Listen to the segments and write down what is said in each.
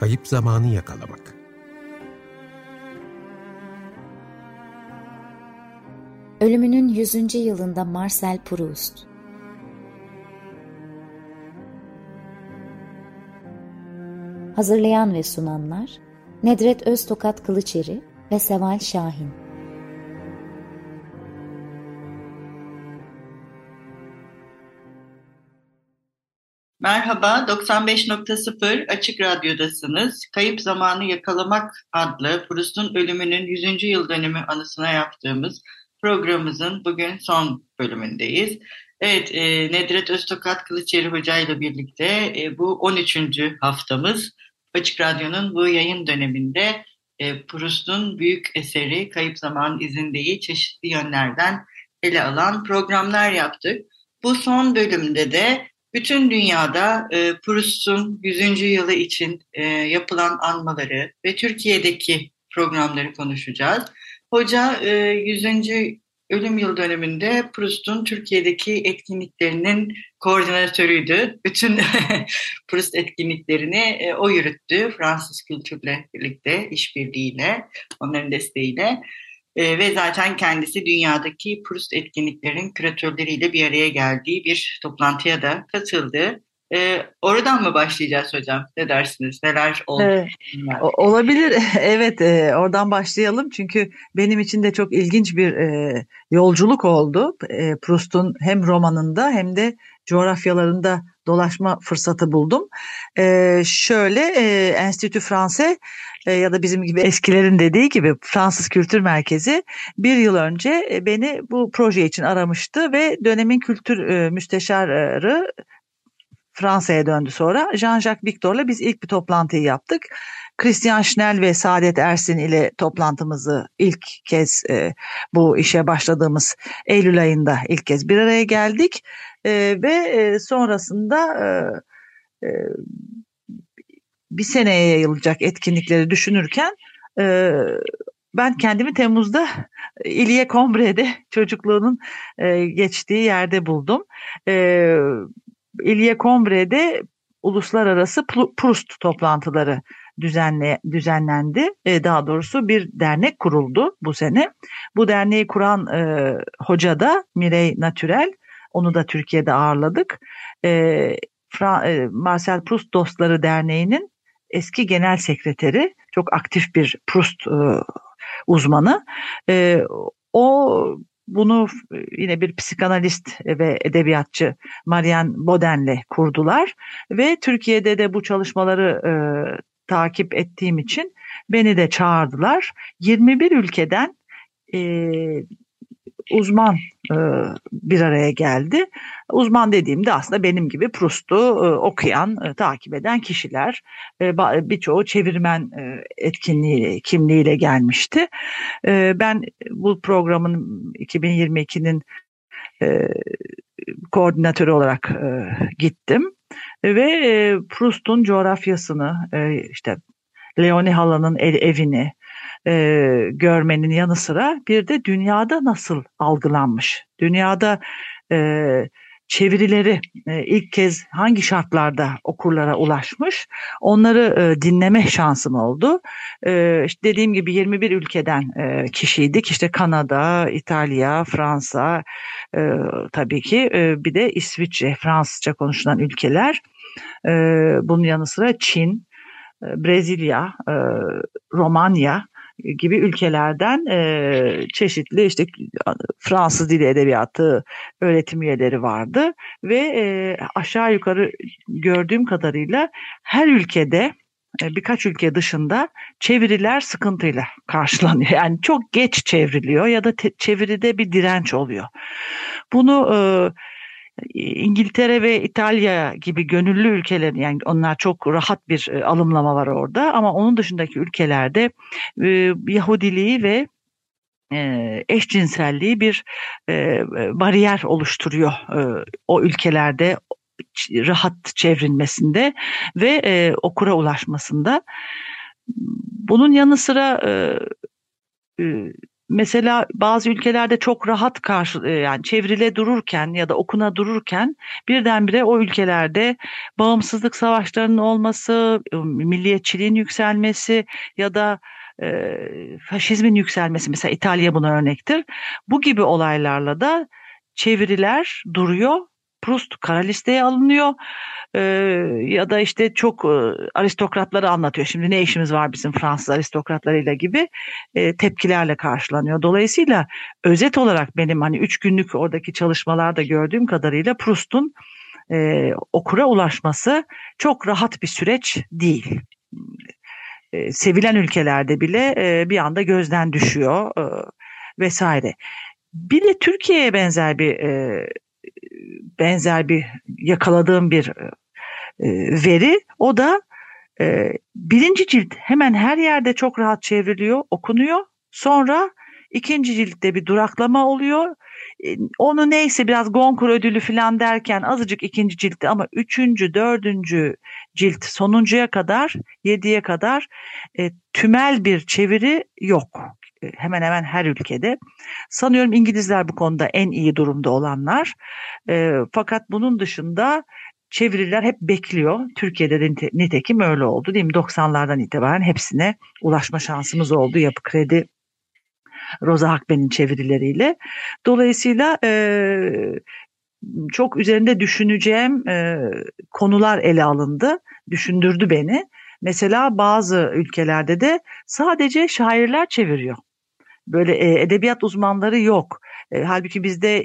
Kayıp zamanı yakalamak. Ölümünün 100. yılında Marcel Proust Hazırlayan ve sunanlar Nedret Öztokat Kılıçeri ve Seval Şahin Merhaba, 95.0 Açık Radyo'dasınız. Kayıp Zamanı Yakalamak adlı Proust'un ölümünün 100. yıl dönümü anısına yaptığımız programımızın bugün son bölümündeyiz. Evet, e, Nedret Öztokat Kılıçeri Hoca ile birlikte e, bu 13. haftamız Açık Radyo'nun bu yayın döneminde e, Proust'un büyük eseri Kayıp Zaman İzinde'yi çeşitli yönlerden ele alan programlar yaptık. Bu son bölümde de bütün dünyada e, Proust'un 100. yılı için e, yapılan anmaları ve Türkiye'deki programları konuşacağız. Hoca e, 100. ölüm yıl döneminde Proust'un Türkiye'deki etkinliklerinin koordinatörüydü. Bütün Proust etkinliklerini e, o yürüttü. Fransız kültürle birlikte, işbirliğiyle, onların desteğiyle. E, ve zaten kendisi dünyadaki Proust etkinliklerin küratörleriyle bir araya geldiği bir toplantıya da katıldı. E, oradan mı başlayacağız hocam? Ne dersiniz? Neler oldu? Evet, olabilir. Evet, e, oradan başlayalım. Çünkü benim için de çok ilginç bir e, yolculuk oldu. E, Proust'un hem romanında hem de coğrafyalarında dolaşma fırsatı buldum. E, şöyle e, Enstitü Fransız e, ya da bizim gibi eskilerin dediği gibi Fransız Kültür Merkezi bir yıl önce e, beni bu proje için aramıştı ve dönemin kültür e, müsteşarı Fransa'ya döndü sonra. Jean-Jacques Victor'la biz ilk bir toplantıyı yaptık. Christian Schnell ve Saadet Ersin ile toplantımızı ilk kez e, bu işe başladığımız Eylül ayında ilk kez bir araya geldik. E, ve sonrasında e, bir seneye yayılacak etkinlikleri düşünürken e, ben kendimi Temmuz'da İlye Combre'de çocukluğunun e, geçtiği yerde buldum. E, İlye Combre'de uluslararası Proust toplantıları düzenle, düzenlendi. E, daha doğrusu bir dernek kuruldu bu sene. Bu derneği kuran e, hoca da Mirey Natürel. Onu da Türkiye'de ağırladık. E, Fra, e, Marcel Proust Dostları Derneği'nin eski genel sekreteri, çok aktif bir Proust e, uzmanı. E, o bunu yine bir psikanalist ve edebiyatçı Marianne Boden'le kurdular ve Türkiye'de de bu çalışmaları e, takip ettiğim için beni de çağırdılar. 21 ülkeden e, uzman e, bir araya geldi. Uzman dediğimde aslında benim gibi Proust'u e, okuyan, e, takip eden kişiler. E, Birçoğu çevirmen etkinliği kimliğiyle gelmişti. Ben bu programın 2022'nin e, koordinatörü olarak gittim ve e, Proust'un coğrafyasını işte Leone Hala'nın ev, evini e, görmenin yanı sıra bir de dünyada nasıl algılanmış, dünyada e, çevirileri e, ilk kez hangi şartlarda okurlara ulaşmış onları e, dinleme şansım oldu. E, işte dediğim gibi 21 ülkeden e, kişiydik işte Kanada, İtalya, Fransa e, tabii ki e, bir de İsviçre, Fransızca konuşulan ülkeler. E, bunun yanı sıra Çin, e, Brezilya, e, Romanya gibi ülkelerden e, çeşitli işte Fransız dili edebiyatı öğretim üyeleri vardı ve e, aşağı yukarı gördüğüm kadarıyla her ülkede e, birkaç ülke dışında çeviriler sıkıntıyla karşılanıyor. Yani çok geç çevriliyor ya da te- çeviride bir direnç oluyor. Bunu e, İngiltere ve İtalya gibi gönüllü ülkeler yani onlar çok rahat bir e, alımlama var orada ama onun dışındaki ülkelerde e, Yahudiliği ve e, eşcinselliği bir e, bariyer oluşturuyor e, o ülkelerde rahat çevrilmesinde ve e, okura ulaşmasında. Bunun yanı sıra e, e, mesela bazı ülkelerde çok rahat karşı e, yani çevrile dururken ya da okuna dururken birdenbire o ülkelerde bağımsızlık savaşlarının olması, ıı, milliyetçiliğin yükselmesi ya da e, faşizmin yükselmesi mesela İtalya buna örnektir. Bu gibi olaylarla da çeviriler duruyor. Proust kara listeye alınıyor e, ya da işte çok e, aristokratları anlatıyor. Şimdi ne işimiz var bizim Fransız aristokratlarıyla gibi e, tepkilerle karşılanıyor. Dolayısıyla özet olarak benim hani üç günlük oradaki çalışmalarda gördüğüm kadarıyla Proust'un e, okura ulaşması çok rahat bir süreç değil. E, sevilen ülkelerde bile e, bir anda gözden düşüyor e, vesaire. Bir de Türkiye'ye benzer bir e, benzer bir yakaladığım bir e, veri. O da e, birinci cilt hemen her yerde çok rahat çevriliyor, okunuyor. Sonra ikinci ciltte bir duraklama oluyor. E, onu neyse biraz Gonkur ödülü falan derken azıcık ikinci ciltte ama üçüncü, dördüncü cilt sonuncuya kadar, yediye kadar e, tümel bir çeviri yok. E, hemen hemen her ülkede. Sanıyorum İngilizler bu konuda en iyi durumda olanlar. E, fakat bunun dışında çeviriler hep bekliyor. Türkiye'de de nitekim öyle oldu değil mi? 90'lardan itibaren hepsine ulaşma şansımız oldu. Yapı Kredi Roza Hakben'in çevirileriyle. Dolayısıyla e, çok üzerinde düşüneceğim e, konular ele alındı. Düşündürdü beni. Mesela bazı ülkelerde de sadece şairler çeviriyor. Böyle e, edebiyat uzmanları yok. E, halbuki bizde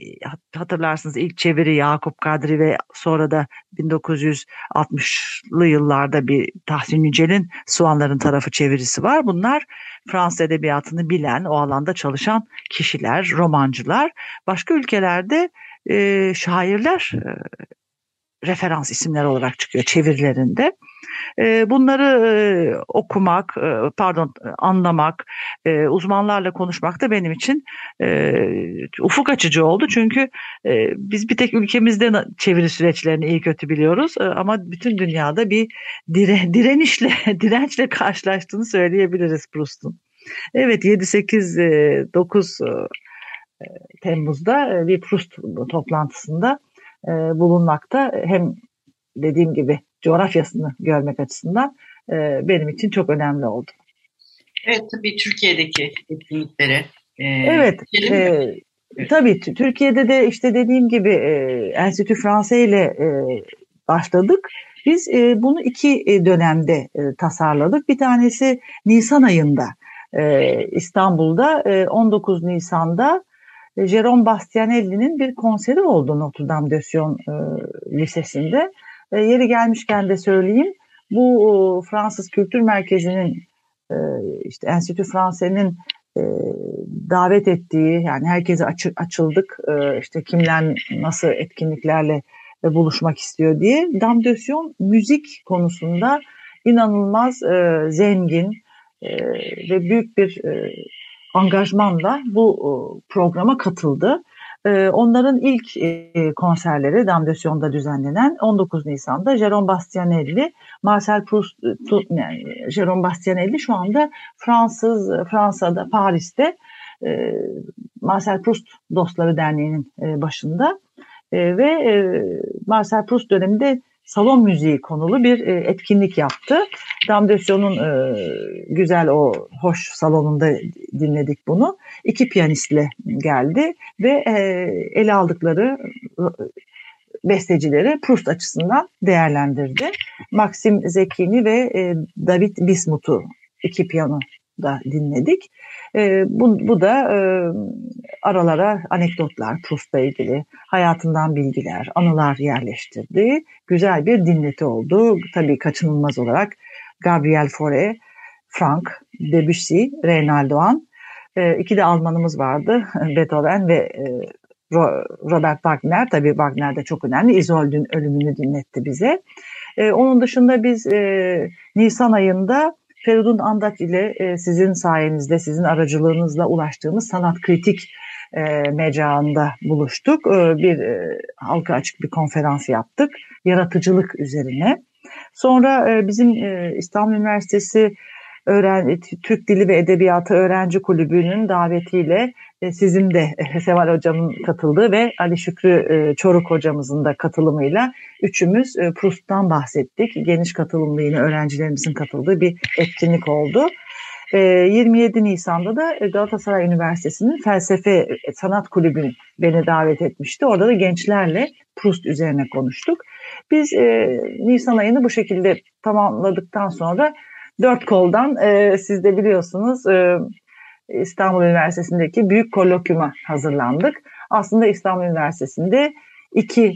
hatırlarsınız ilk çeviri Yakup Kadri ve sonra da 1960'lı yıllarda bir Tahsin Yücel'in Soğanların Tarafı çevirisi var. Bunlar Fransız edebiyatını bilen, o alanda çalışan kişiler, romancılar. Başka ülkelerde e, şairler e, referans isimler olarak çıkıyor çevirilerinde. Ee, bunları e, okumak, e, pardon anlamak, e, uzmanlarla konuşmak da benim için ufuk açıcı oldu. Çünkü biz bir tek ülkemizde çeviri süreçlerini iyi kötü biliyoruz ama bütün dünyada bir dire, direnişle, dirençle karşılaştığını söyleyebiliriz Proust'un. Evet 7-8-9 Temmuz'da bir Proust toplantısında bulunmakta hem dediğim gibi coğrafyasını görmek açısından e, benim için çok önemli oldu. Evet tabii Türkiye'deki etkinliklere. E, evet. E, tabii Türkiye'de de işte dediğim gibi e, Enstitü Fransa ile e, başladık. Biz e, bunu iki e, dönemde e, tasarladık. Bir tanesi Nisan ayında e, İstanbul'da e, 19 Nisan'da e, Jérôme Bastianelli'nin bir konseri oldu Notre Dame de Sion e, Lisesi'nde. E, yeri gelmişken de söyleyeyim. Bu e, Fransız Kültür Merkezi'nin e, işte Enstitü Fransa'nın e, davet ettiği yani herkese açı, açıldık e, işte kimler nasıl etkinliklerle e, buluşmak istiyor diye Damdösyon müzik konusunda inanılmaz e, zengin e, ve büyük bir e, angajmanla bu e, programa katıldı. Ee, onların ilk e, konserleri Damdasyon'da düzenlenen 19 Nisan'da Jérôme Bastianelli, Marcel Proust, e, yani Jérôme Bastianelli şu anda Fransız, Fransa'da, Paris'te e, Marcel Proust Dostları Derneği'nin başında ve Marcel Proust döneminde salon müziği konulu bir etkinlik yaptı. Damdesyon'un güzel o hoş salonunda dinledik bunu. İki piyanistle geldi ve ele aldıkları bestecileri Proust açısından değerlendirdi. Maxim Zekini ve David Bismut'u iki piyano da dinledik. E, bu, bu da e, aralara anekdotlar Proust'la ilgili, hayatından bilgiler, anılar yerleştirdi. Güzel bir dinleti oldu. Tabii kaçınılmaz olarak Gabriel Fauré, Frank, Debussy, Reynaldoğan. E, iki de Almanımız vardı. Beethoven ve e, Robert Wagner. Tabii Wagner de çok önemli. Isolde'ün ölümünü dinletti bize. E, onun dışında biz e, Nisan ayında Feridun Andak ile e, sizin sayenizde, sizin aracılığınızla ulaştığımız sanat kritik e, mecrasında buluştuk. E, bir e, halka açık bir konferans yaptık. Yaratıcılık üzerine. Sonra e, bizim e, İstanbul Üniversitesi öğren Türk Dili ve Edebiyatı Öğrenci Kulübü'nün davetiyle sizin de e, Seval Hocam'ın katıldığı ve Ali Şükrü e, Çoruk Hocamızın da katılımıyla üçümüz e, Proust'tan bahsettik. Geniş katılımlı yine öğrencilerimizin katıldığı bir etkinlik oldu. 27 Nisan'da da Galatasaray Üniversitesi'nin Felsefe Sanat Kulübü beni davet etmişti. Orada da gençlerle Proust üzerine konuştuk. Biz e, Nisan ayını bu şekilde tamamladıktan sonra dört koldan e, siz de biliyorsunuz e, İstanbul Üniversitesi'ndeki büyük kolokyuma hazırlandık. Aslında İstanbul Üniversitesi'nde iki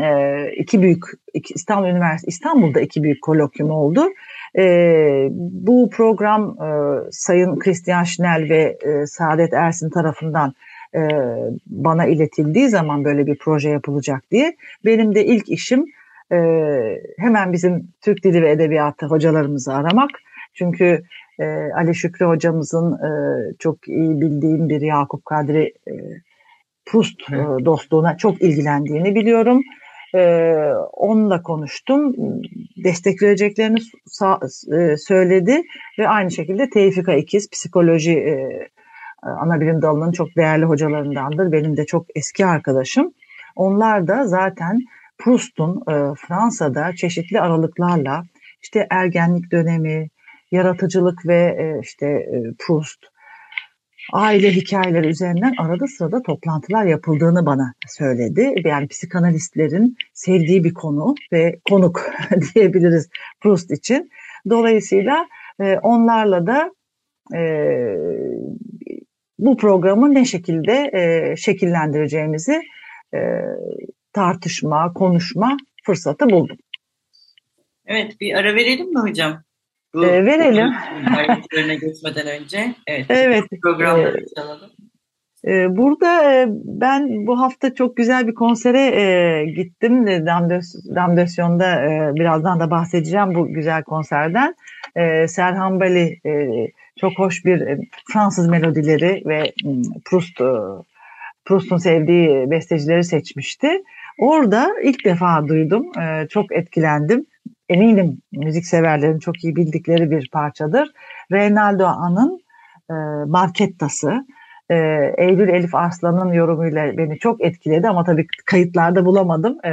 e, iki büyük iki, İstanbul Üniversitesi İstanbul'da iki büyük kolokyum oldu. E, bu program e, Sayın Christian Schnell ve e, Saadet Ersin tarafından e, bana iletildiği zaman böyle bir proje yapılacak diye benim de ilk işim e, hemen bizim Türk Dili ve Edebiyatı hocalarımızı aramak. Çünkü e, Ali Şükrü hocamızın e, çok iyi bildiğim bir Yakup Kadri e, Proust e, dostluğuna çok ilgilendiğini biliyorum. E, onunla konuştum. Destek vereceklerini e, söyledi ve aynı şekilde Tevfika İkiz psikoloji e, ana bilim dalının çok değerli hocalarındandır. Benim de çok eski arkadaşım. Onlar da zaten Proust'un e, Fransa'da çeşitli aralıklarla işte ergenlik dönemi, yaratıcılık ve e, işte e, Proust, aile hikayeleri üzerinden arada sırada toplantılar yapıldığını bana söyledi. Yani psikanalistlerin sevdiği bir konu ve konuk diyebiliriz Proust için. Dolayısıyla e, onlarla da bu programı ne şekilde şekillendireceğimizi tartışma, konuşma fırsatı buldum. Evet bir ara verelim mi hocam? Bu, e, verelim. Ayrıntılarına geçmeden önce. Evet. evet. Programları e, çalalım. E, burada e, ben bu hafta çok güzel bir konsere e, gittim. Damdösyon'da birazdan da bahsedeceğim bu güzel konserden. Serhan Bali çok hoş bir Fransız melodileri ve Proust Proust'un sevdiği bestecileri seçmişti. Orada ilk defa duydum. Çok etkilendim eminim müzik severlerin çok iyi bildikleri bir parçadır. Reynaldo An'ın e, Marketta'sı. E, Eylül Elif Arslan'ın yorumuyla beni çok etkiledi ama tabii kayıtlarda bulamadım. E,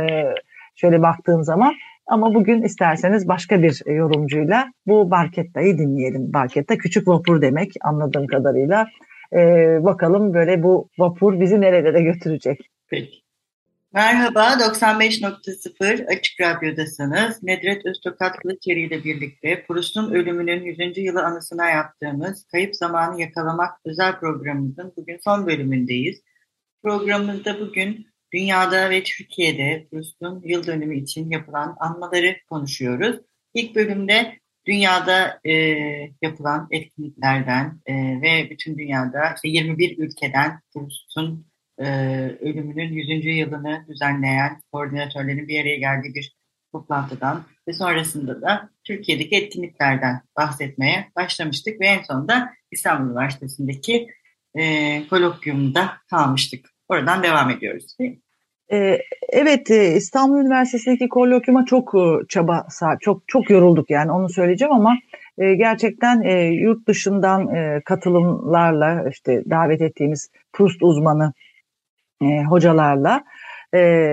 şöyle baktığım zaman ama bugün isterseniz başka bir yorumcuyla bu Barketta'yı dinleyelim. Barketta küçük vapur demek anladığım kadarıyla. Ee, bakalım böyle bu vapur bizi nerelere götürecek. Peki. Merhaba, 95.0 Açık Radyo'dasınız. Nedret Öztokat Kılıçeri ile birlikte Proust'un ölümünün 100. yılı anısına yaptığımız Kayıp Zamanı Yakalamak özel programımızın bugün son bölümündeyiz. Programımızda bugün dünyada ve Türkiye'de Proust'un yıl dönümü için yapılan anmaları konuşuyoruz. İlk bölümde dünyada e, yapılan etkinliklerden e, ve bütün dünyada işte 21 ülkeden Proust'un e, ölümünün 100. yılını düzenleyen koordinatörlerin bir araya geldiği bir toplantıdan ve sonrasında da Türkiye'deki etkinliklerden bahsetmeye başlamıştık ve en sonunda İstanbul Üniversitesi'ndeki e, kolokyumda kalmıştık. Oradan devam ediyoruz. Ee, evet İstanbul Üniversitesi'ndeki kolokyuma çok çaba çok çok yorulduk yani onu söyleyeceğim ama gerçekten yurt dışından katılımlarla işte davet ettiğimiz Proust uzmanı e, hocalarla e,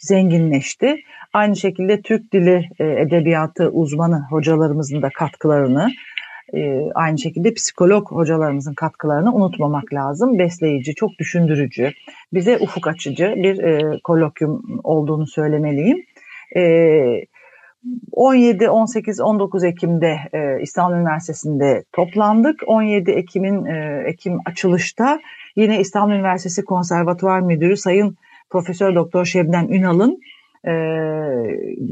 zenginleşti. Aynı şekilde Türk Dili e, Edebiyatı uzmanı hocalarımızın da katkılarını, e, aynı şekilde psikolog hocalarımızın katkılarını unutmamak lazım. Besleyici, çok düşündürücü, bize ufuk açıcı bir e, kolokyum olduğunu söylemeliyim. E, 17, 18, 19 Ekim'de e, İstanbul Üniversitesi'nde toplandık. 17 Ekim'in e, Ekim açılışta Yine İstanbul Üniversitesi Konservatuvar Müdürü Sayın Profesör Doktor Şebnem Ünal'ın e,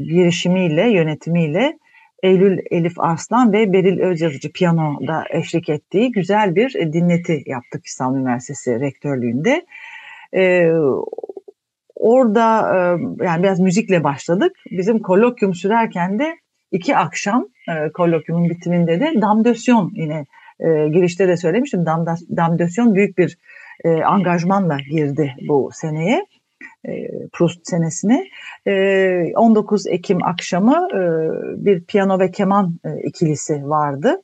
girişimiyle, yönetimiyle Eylül Elif Arslan ve Beril Özyazıcı piyanoda eşlik ettiği güzel bir dinleti yaptık İstanbul Üniversitesi Rektörlüğü'nde. Ee, orada e, yani biraz müzikle başladık. Bizim kolokyum sürerken de iki akşam e, kolokyumun bitiminde de damdösyon yine e, girişte de söylemiştim. Damdösyon büyük bir e, angajmanla girdi bu seneye. Proust senesini. 19 Ekim akşamı bir piyano ve keman ikilisi vardı.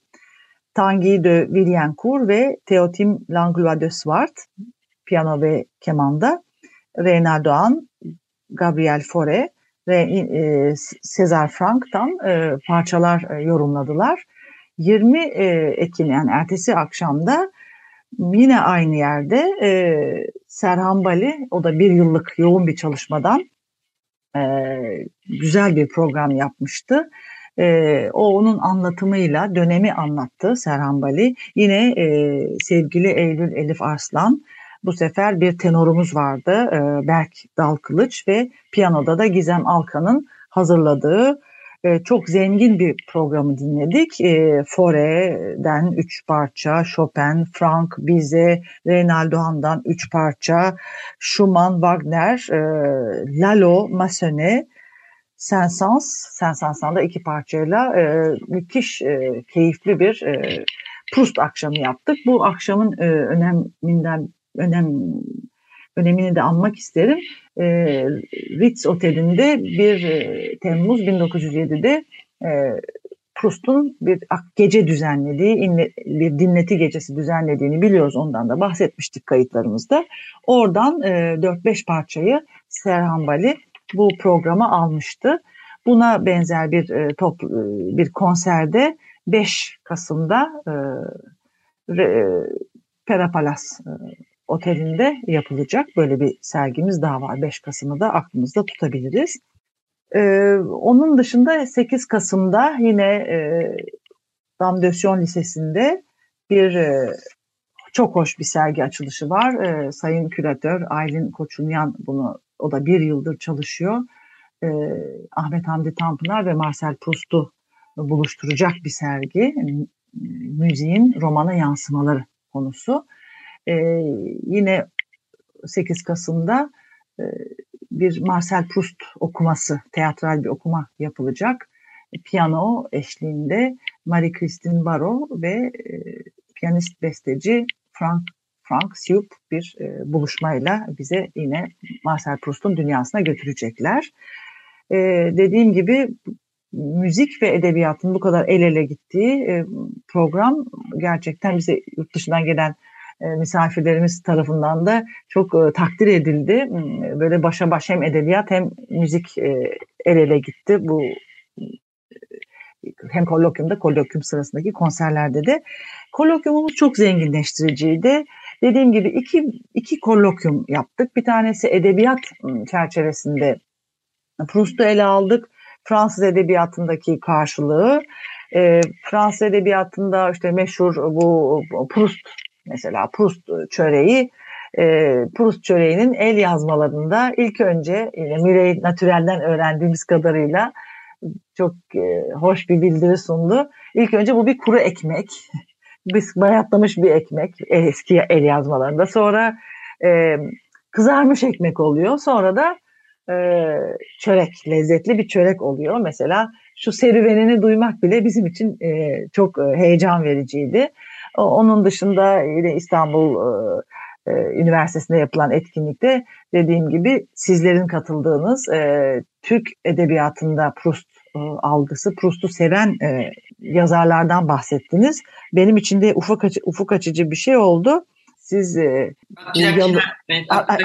Tanguy de Villancourt ve Theotim Langlois de Swart piyano ve kemanda. Reynald Doğan, Gabriel Fauré ve e, Cesar Frank'tan e, parçalar e, yorumladılar. 20 e, Ekim yani ertesi akşamda yine aynı yerde e, Serhan Bali o da bir yıllık yoğun bir çalışmadan e, güzel bir program yapmıştı. E, o onun anlatımıyla dönemi anlattı Serhan Bali. Yine e, sevgili Eylül Elif Arslan bu sefer bir tenorumuz vardı e, Berk Dalkılıç ve piyanoda da Gizem Alkan'ın hazırladığı e, çok zengin bir programı dinledik. E, Fore'den üç parça, Chopin, Frank, Bize, Reynaldo Han'dan üç parça, Schumann, Wagner, e, Lalo, Massenet, Saint-Saëns, Saint-Saëns'dan da iki parçayla e, müthiş e, keyifli bir e, Proust akşamı yaptık. Bu akşamın e, öneminden önem önemini de anmak isterim. E, Ritz Oteli'nde 1 e, Temmuz 1907'de e, Proust'un bir gece düzenlediği, inle, bir dinleti gecesi düzenlediğini biliyoruz. Ondan da bahsetmiştik kayıtlarımızda. Oradan e, 4-5 parçayı Serhan Bali bu programa almıştı. Buna benzer bir e, top, e, bir konserde 5 Kasım'da e, e, Perapalas e, Oteli'nde yapılacak. Böyle bir sergimiz daha var. 5 Kasım'ı da aklımızda tutabiliriz. Ee, onun dışında 8 Kasım'da yine e, Damdösyon Lisesi'nde bir e, çok hoş bir sergi açılışı var. E, Sayın Küratör Aylin Koçunyan bunu o da bir yıldır çalışıyor. E, Ahmet Hamdi Tanpınar ve Marcel Proust'u buluşturacak bir sergi. Müziğin romana yansımaları konusu. E, yine 8 Kasım'da e, bir Marcel Proust okuması, teatral bir okuma yapılacak. Piyano eşliğinde Marie-Christine Barrault ve e, piyanist besteci Frank Frank Siup bir e, buluşmayla bize yine Marcel Proust'un dünyasına götürecekler. E, dediğim gibi müzik ve edebiyatın bu kadar el ele gittiği e, program gerçekten bize yurt dışından gelen e, misafirlerimiz tarafından da çok e, takdir edildi. Hmm, böyle başa baş hem edebiyat hem müzik e, el ele gitti. Bu hem kolokyumda, kolokyum sırasındaki konserlerde de. Kolokyumumuz çok zenginleştiriciydi. Dediğim gibi iki, iki kolokyum yaptık. Bir tanesi edebiyat ıı, çerçevesinde Proust'u ele aldık. Fransız edebiyatındaki karşılığı. E, Fransız edebiyatında işte meşhur bu Proust mesela Proust çöreği e, Proust çöreğinin el yazmalarında ilk önce yine Mireille Naturel'den öğrendiğimiz kadarıyla çok e, hoş bir bildiri sundu. İlk önce bu bir kuru ekmek. Biz bayatlamış bir ekmek eski el yazmalarında. Sonra e, kızarmış ekmek oluyor. Sonra da e, çörek, lezzetli bir çörek oluyor. Mesela şu serüvenini duymak bile bizim için e, çok e, heyecan vericiydi. Onun dışında yine İstanbul e, e, Üniversitesi'nde yapılan etkinlikte dediğim gibi sizlerin katıldığınız e, Türk edebiyatında Proust algısı, Proust'u seven yazarlardan bahsettiniz. Benim için de ufuk, açı, ufuk açıcı bir şey oldu. Siz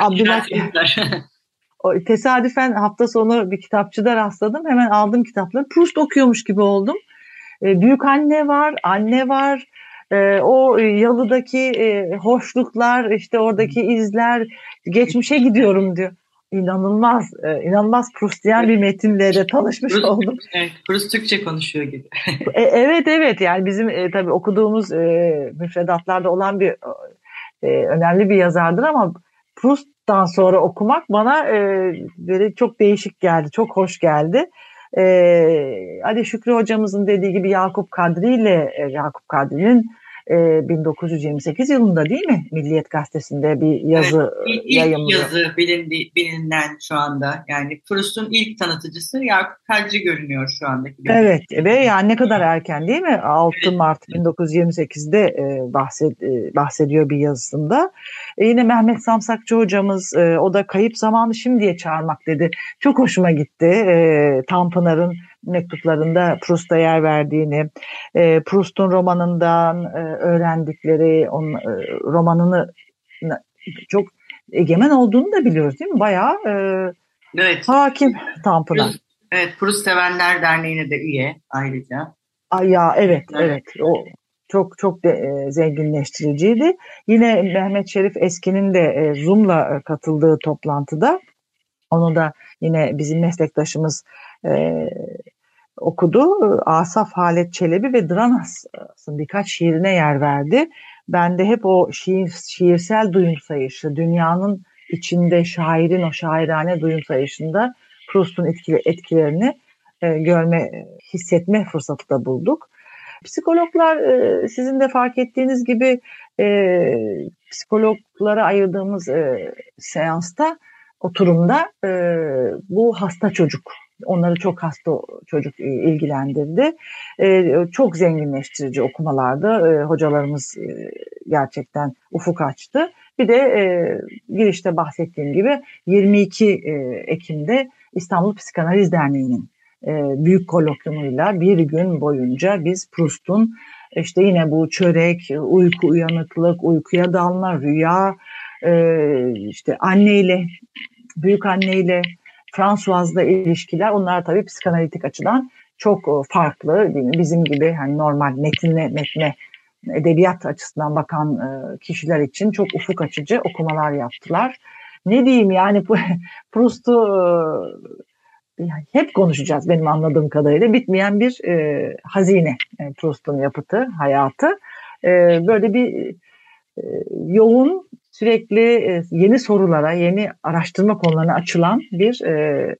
Abdülhak tesadüfen hafta sonu bir kitapçıda rastladım. Hemen aldım kitapları. Proust okuyormuş gibi oldum. Büyük anne var, anne var, e, o yalıdaki e, hoşluklar, işte oradaki izler, geçmişe gidiyorum diyor. İnanılmaz, e, inanılmaz Proustiyen bir metinle de tanışmış Proust, oldum. Evet, Proust Türkçe konuşuyor gibi. e, evet, evet. Yani bizim e, tabii okuduğumuz e, müfredatlarda olan bir e, önemli bir yazardır ama Proust'tan sonra okumak bana e, böyle çok değişik geldi, çok hoş geldi. E, Ali Şükrü hocamızın dediği gibi Yakup Kadri ile e, Yakup Kadri'nin e, 1928 yılında değil mi? Milliyet Gazetesi'nde bir yazı evet, ilk, yayımlıyor. yazı bilindi, bilinen şu anda. Yani Proust'un ilk tanıtıcısı Yakup Kadri görünüyor şu andaki. Evet ve yani ne kadar erken değil mi? 6 evet. Mart 1928'de e, bahsed, e, bahsediyor bir yazısında. E, yine Mehmet Samsakçı hocamız e, o da kayıp zamanı şimdiye çağırmak dedi. Çok hoşuma gitti. E, Tanpınar'ın mektuplarında Proust'a yer verdiğini, e, Proust'un romanından e, öğrendikleri, onun e, romanını çok egemen olduğunu da biliyoruz değil mi? Bayağı e, evet. hakim Tanpınar. Evet, Proust Sevenler Derneği'ne de üye ayrıca. Ay ya evet, evet. evet. O çok çok de, e, zenginleştiriciydi. Yine Mehmet Şerif Eski'nin de e, Zoom'la e, katıldığı toplantıda onu da yine bizim meslektaşımız e, okudu. Asaf Halet Çelebi ve Dranas'ın birkaç şiirine yer verdi. Ben de hep o şiir, şiirsel duyum sayışı, dünyanın içinde şairin o şairane duyum sayışında Proust'un etkili, etkilerini e, görme, hissetme fırsatı da bulduk. Psikologlar e, sizin de fark ettiğiniz gibi e, psikologlara ayırdığımız e, seansta oturumda e, bu hasta çocuk onları çok hasta çocuk ilgilendirdi. E, çok zenginleştirici okumalarda e, hocalarımız e, gerçekten ufuk açtı. Bir de e, girişte bahsettiğim gibi 22 e, Ekim'de İstanbul Psikanaliz Derneği'nin e, büyük kolokyumuyla bir gün boyunca biz Proust'un işte yine bu çörek, uyku uyanıklık, uykuya dalma, rüya, e, işte anneyle, büyük anneyle, François'la ilişkiler onlar tabii psikanalitik açıdan çok farklı değil mi? Bizim gibi hani normal metine, metne edebiyat açısından bakan kişiler için çok ufuk açıcı okumalar yaptılar. Ne diyeyim yani Proust'u yani hep konuşacağız benim anladığım kadarıyla. Bitmeyen bir e, hazine e, Proust'un yapıtı, hayatı. E, böyle bir e, yoğun, sürekli e, yeni sorulara, yeni araştırma konularına açılan bir e,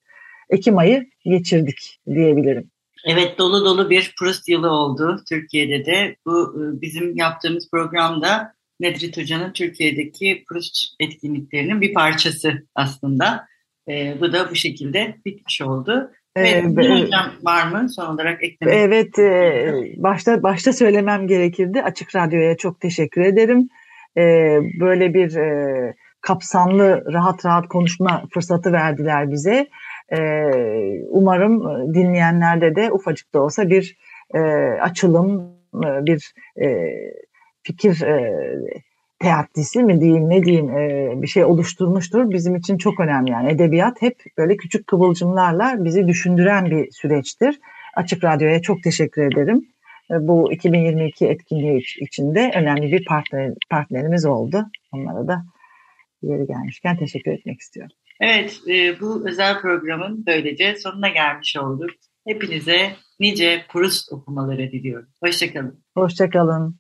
Ekim ayı geçirdik diyebilirim. Evet dolu dolu bir Proust yılı oldu Türkiye'de de. Bu e, bizim yaptığımız programda Nedret Hoca'nın Türkiye'deki Proust etkinliklerinin bir parçası aslında. E, bu da bu şekilde bitmiş oldu. Evet, hocam var mı son olarak eklemek? Evet, e, başta başta söylemem gerekirdi. Açık Radyo'ya çok teşekkür ederim. E, böyle bir e, kapsamlı, rahat rahat konuşma fırsatı verdiler bize. E, umarım dinleyenlerde de ufacık da olsa bir e, açılım, e, bir e, fikir e, teatrisi mi diyeyim ne diyeyim e, bir şey oluşturmuştur. Bizim için çok önemli yani edebiyat hep böyle küçük kıvılcımlarla bizi düşündüren bir süreçtir. Açık Radyo'ya çok teşekkür ederim. E, bu 2022 etkinliği içinde önemli bir partner, partnerimiz oldu. Onlara da yeri gelmişken teşekkür etmek istiyorum. Evet, e, bu özel programın böylece sonuna gelmiş olduk. Hepinize nice Proust okumaları diliyorum. Hoşçakalın. Hoşçakalın.